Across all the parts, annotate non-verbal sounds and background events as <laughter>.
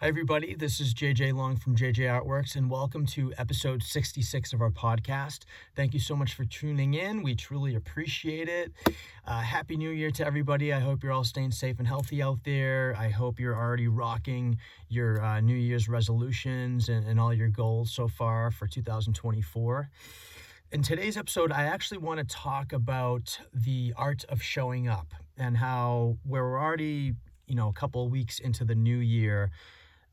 Hi, everybody. This is JJ Long from JJ Artworks, and welcome to episode 66 of our podcast. Thank you so much for tuning in. We truly appreciate it. Uh, Happy New Year to everybody. I hope you're all staying safe and healthy out there. I hope you're already rocking your uh, New Year's resolutions and, and all your goals so far for 2024. In today's episode, I actually want to talk about the art of showing up and how we're already, you know, a couple weeks into the new year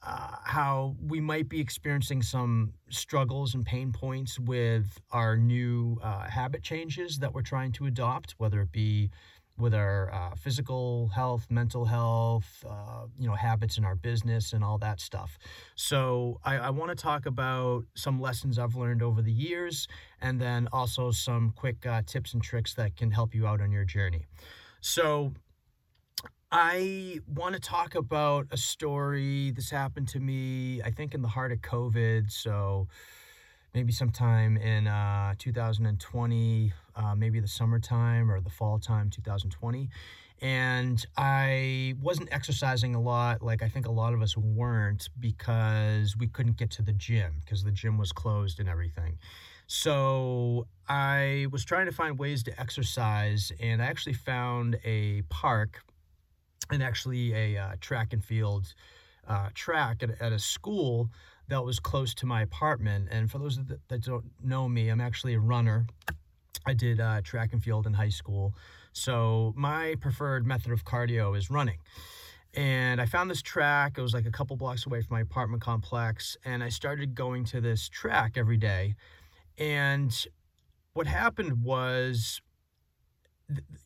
uh, how we might be experiencing some struggles and pain points with our new uh, habit changes that we're trying to adopt, whether it be with our uh, physical health, mental health, uh, you know, habits in our business and all that stuff. So I, I want to talk about some lessons I've learned over the years, and then also some quick uh, tips and tricks that can help you out on your journey. So I want to talk about a story. This happened to me, I think, in the heart of COVID. So maybe sometime in uh, 2020, uh, maybe the summertime or the fall time, 2020. And I wasn't exercising a lot, like I think a lot of us weren't, because we couldn't get to the gym because the gym was closed and everything. So I was trying to find ways to exercise, and I actually found a park and actually a uh, track and field uh, track at, at a school that was close to my apartment. And for those that, that don't know me, I'm actually a runner. I did uh, track and field in high school. So my preferred method of cardio is running. And I found this track. It was like a couple blocks away from my apartment complex. And I started going to this track every day. And what happened was,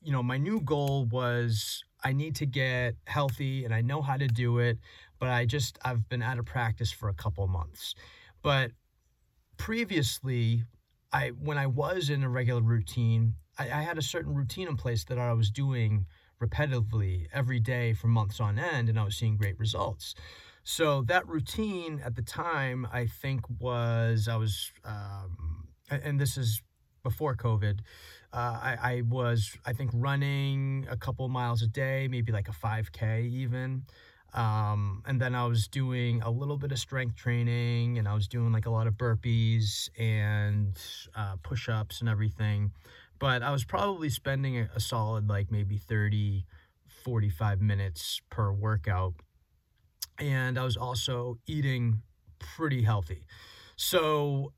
you know, my new goal was I need to get healthy and I know how to do it, but I just, I've been out of practice for a couple months. But previously, I, when I was in a regular routine, I, I had a certain routine in place that I was doing repetitively every day for months on end, and I was seeing great results. So that routine at the time, I think was I was, um, and this is before COVID, uh, I, I was, I think, running a couple miles a day, maybe like a 5K even. Um, and then I was doing a little bit of strength training and I was doing like a lot of burpees and uh, push ups and everything. But I was probably spending a, a solid like maybe 30, 45 minutes per workout. And I was also eating pretty healthy. So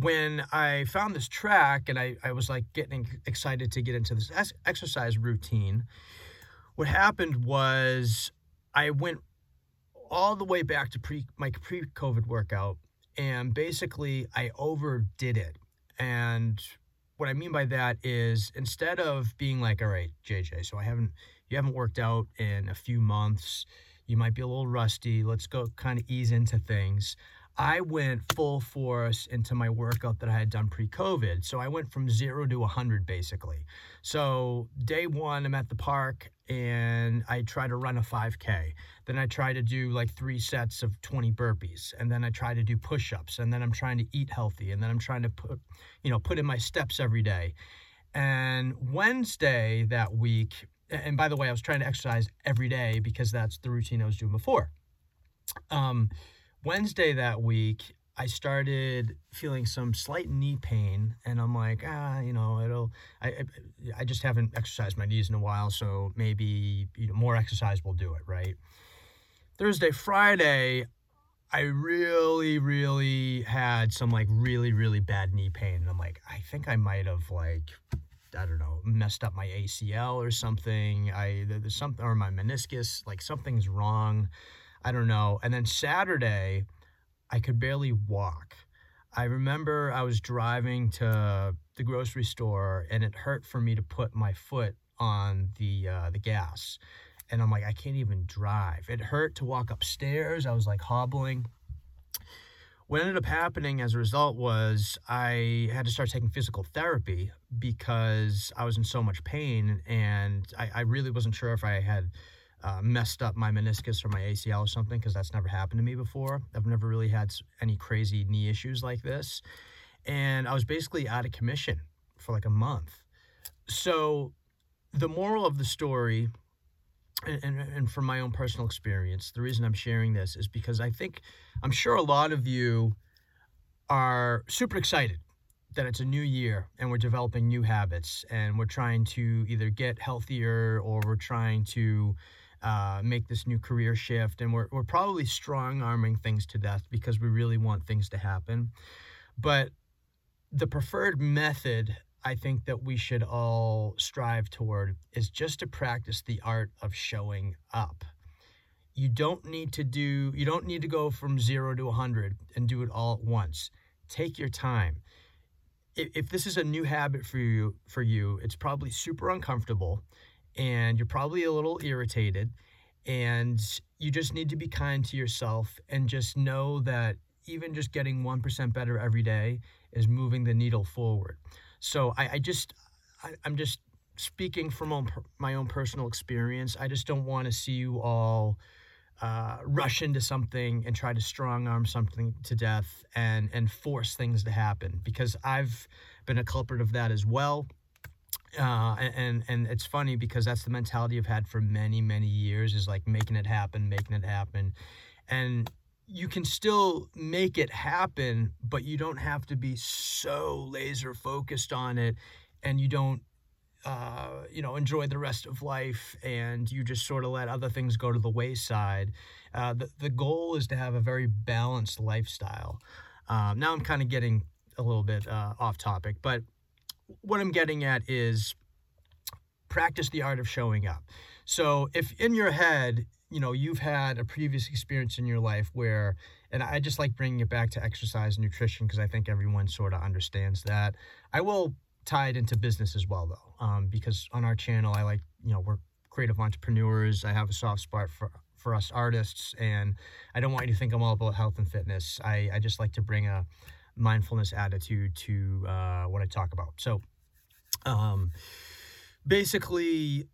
when I found this track and I, I was like getting excited to get into this exercise routine, what happened was I went all the way back to pre my pre-COVID workout and basically I overdid it. And what I mean by that is instead of being like, all right, JJ, so I haven't you haven't worked out in a few months, you might be a little rusty, let's go kind of ease into things. I went full force into my workout that I had done pre COVID. So I went from zero to 100 basically. So day one, I'm at the park and I try to run a 5K. Then I try to do like three sets of 20 burpees. And then I try to do push ups. And then I'm trying to eat healthy. And then I'm trying to put, you know, put in my steps every day. And Wednesday that week, and by the way, I was trying to exercise every day because that's the routine I was doing before. Um, Wednesday that week, I started feeling some slight knee pain, and I'm like, ah, you know, it'll. I I just haven't exercised my knees in a while, so maybe you know more exercise will do it, right? Thursday, Friday, I really, really had some like really, really bad knee pain, and I'm like, I think I might have like I don't know, messed up my ACL or something. I there's something or my meniscus, like something's wrong. I don't know. And then Saturday, I could barely walk. I remember I was driving to the grocery store and it hurt for me to put my foot on the uh, the gas. And I'm like, I can't even drive. It hurt to walk upstairs. I was like hobbling. What ended up happening as a result was I had to start taking physical therapy because I was in so much pain and I, I really wasn't sure if I had uh, messed up my meniscus or my ACL or something because that's never happened to me before. I've never really had any crazy knee issues like this. And I was basically out of commission for like a month. So, the moral of the story and, and from my own personal experience, the reason I'm sharing this is because I think I'm sure a lot of you are super excited that it's a new year and we're developing new habits and we're trying to either get healthier or we're trying to uh, make this new career shift. And we're, we're probably strong arming things to death because we really want things to happen. But the preferred method I think that we should all strive toward is just to practice the art of showing up. You don't need to do you don't need to go from 0 to 100 and do it all at once. Take your time. If, if this is a new habit for you for you, it's probably super uncomfortable and you're probably a little irritated and you just need to be kind to yourself and just know that even just getting 1% better every day is moving the needle forward. So I, I just, I, am just speaking from my own personal experience. I just don't want to see you all uh, rush into something and try to strong arm something to death and and force things to happen because I've been a culprit of that as well. Uh, and and it's funny because that's the mentality I've had for many many years is like making it happen, making it happen, and you can still make it happen, but you don't have to be so laser focused on it and you don't uh, you know, enjoy the rest of life and you just sort of let other things go to the wayside. Uh, the, the goal is to have a very balanced lifestyle. Um, now I'm kind of getting a little bit uh, off topic, but what I'm getting at is practice the art of showing up. So if in your head you know you've had a previous experience in your life where and i just like bringing it back to exercise and nutrition because i think everyone sort of understands that. I will tie it into business as well though um, because on our channel i like you know we're creative entrepreneurs. I have a soft spot for for us artists and i don't want you to think i'm all about health and fitness. I, I just like to bring a mindfulness attitude to uh, what i talk about. So um, basically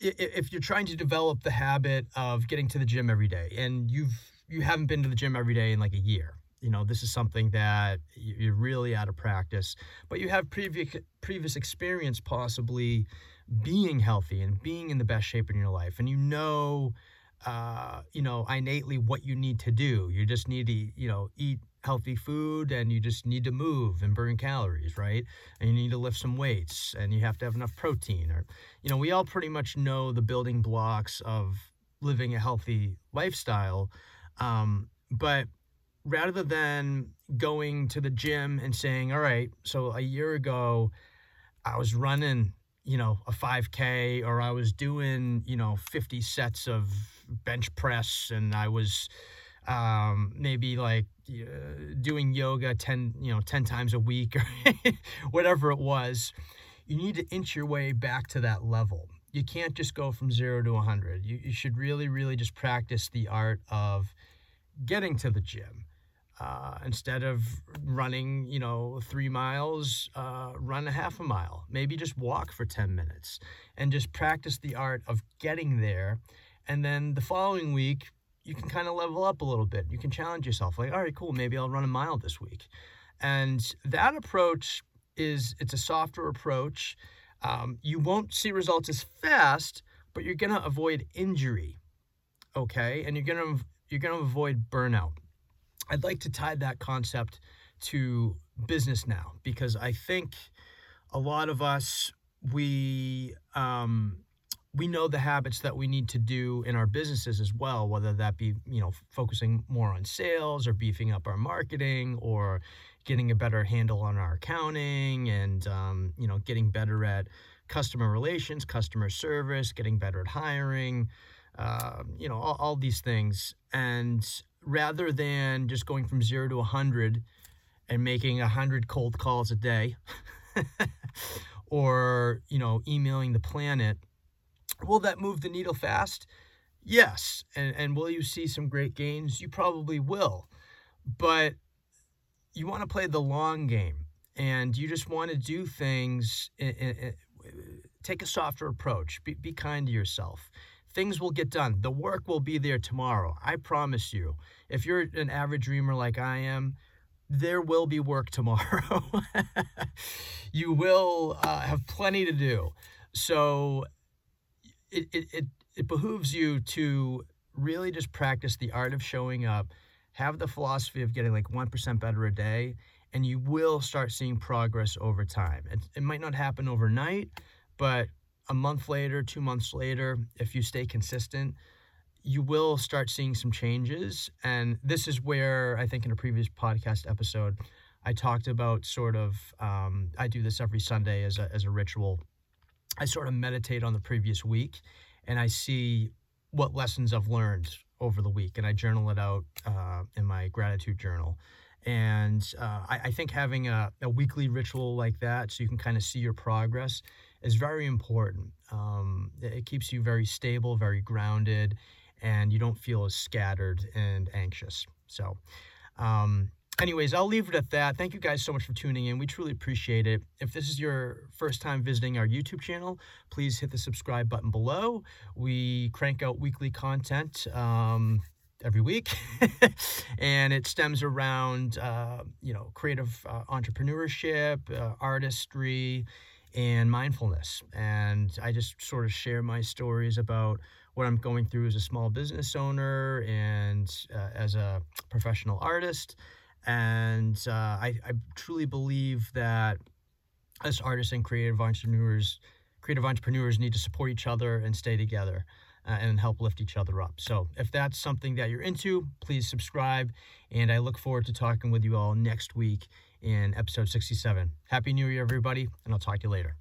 if you're trying to develop the habit of getting to the gym every day and you've you haven't been to the gym every day in like a year you know this is something that you're really out of practice but you have previous previous experience possibly being healthy and being in the best shape in your life and you know uh, you know innately what you need to do you just need to you know eat healthy food and you just need to move and burn calories, right? And you need to lift some weights and you have to have enough protein or you know, we all pretty much know the building blocks of living a healthy lifestyle. Um, but rather than going to the gym and saying, "All right, so a year ago I was running, you know, a 5k or I was doing, you know, 50 sets of bench press and I was um, maybe like uh, doing yoga 10 you know 10 times a week or <laughs> whatever it was. You need to inch your way back to that level. You can't just go from 0 to 100 you, you should really really just practice the art of getting to the gym. Uh, instead of running you know three miles uh, run a half a mile. Maybe just walk for 10 minutes and just practice the art of getting there and then the following week you can kind of level up a little bit. You can challenge yourself, like, all right, cool, maybe I'll run a mile this week. And that approach is it's a softer approach. Um, you won't see results as fast, but you're gonna avoid injury, okay? And you're gonna you're gonna avoid burnout. I'd like to tie that concept to business now because I think a lot of us we um, we know the habits that we need to do in our businesses as well, whether that be, you know, focusing more on sales or beefing up our marketing or getting a better handle on our accounting and, um, you know, getting better at customer relations, customer service, getting better at hiring, uh, you know, all, all these things. And rather than just going from zero to 100 and making 100 cold calls a day <laughs> or, you know, emailing the planet, Will that move the needle fast? Yes. And, and will you see some great gains? You probably will. But you want to play the long game and you just want to do things, in, in, in, take a softer approach, be, be kind to yourself. Things will get done. The work will be there tomorrow. I promise you. If you're an average dreamer like I am, there will be work <laughs> tomorrow. you will uh, have plenty to do. So it, it, it it behooves you to really just practice the art of showing up, have the philosophy of getting like 1% better a day, and you will start seeing progress over time. It, it might not happen overnight, but a month later, two months later, if you stay consistent, you will start seeing some changes. And this is where I think in a previous podcast episode, I talked about sort of, um, I do this every Sunday as a, as a ritual. I sort of meditate on the previous week and I see what lessons I've learned over the week and I journal it out uh, in my gratitude journal. And uh, I, I, think having a, a, weekly ritual like that so you can kind of see your progress is very important. Um, it, keeps you very stable, very grounded, and you don't feel as scattered and anxious. So, um, anyways, I'll leave it at that. Thank you guys so much for tuning in. We truly appreciate it. If this is your first time visiting our YouTube channel, please hit the subscribe button below. We crank out weekly content. Um, every week <laughs> and it stems around uh, you know creative uh, entrepreneurship uh, artistry and mindfulness and i just sort of share my stories about what i'm going through as a small business owner and uh, as a professional artist and uh, I, I truly believe that as artists and creative entrepreneurs, creative entrepreneurs need to support each other and stay together uh, and help lift each other up. So if that's something that you're into, please subscribe. And I look forward to talking with you all next week in episode 67. Happy New Year, everybody, and I'll talk to you later.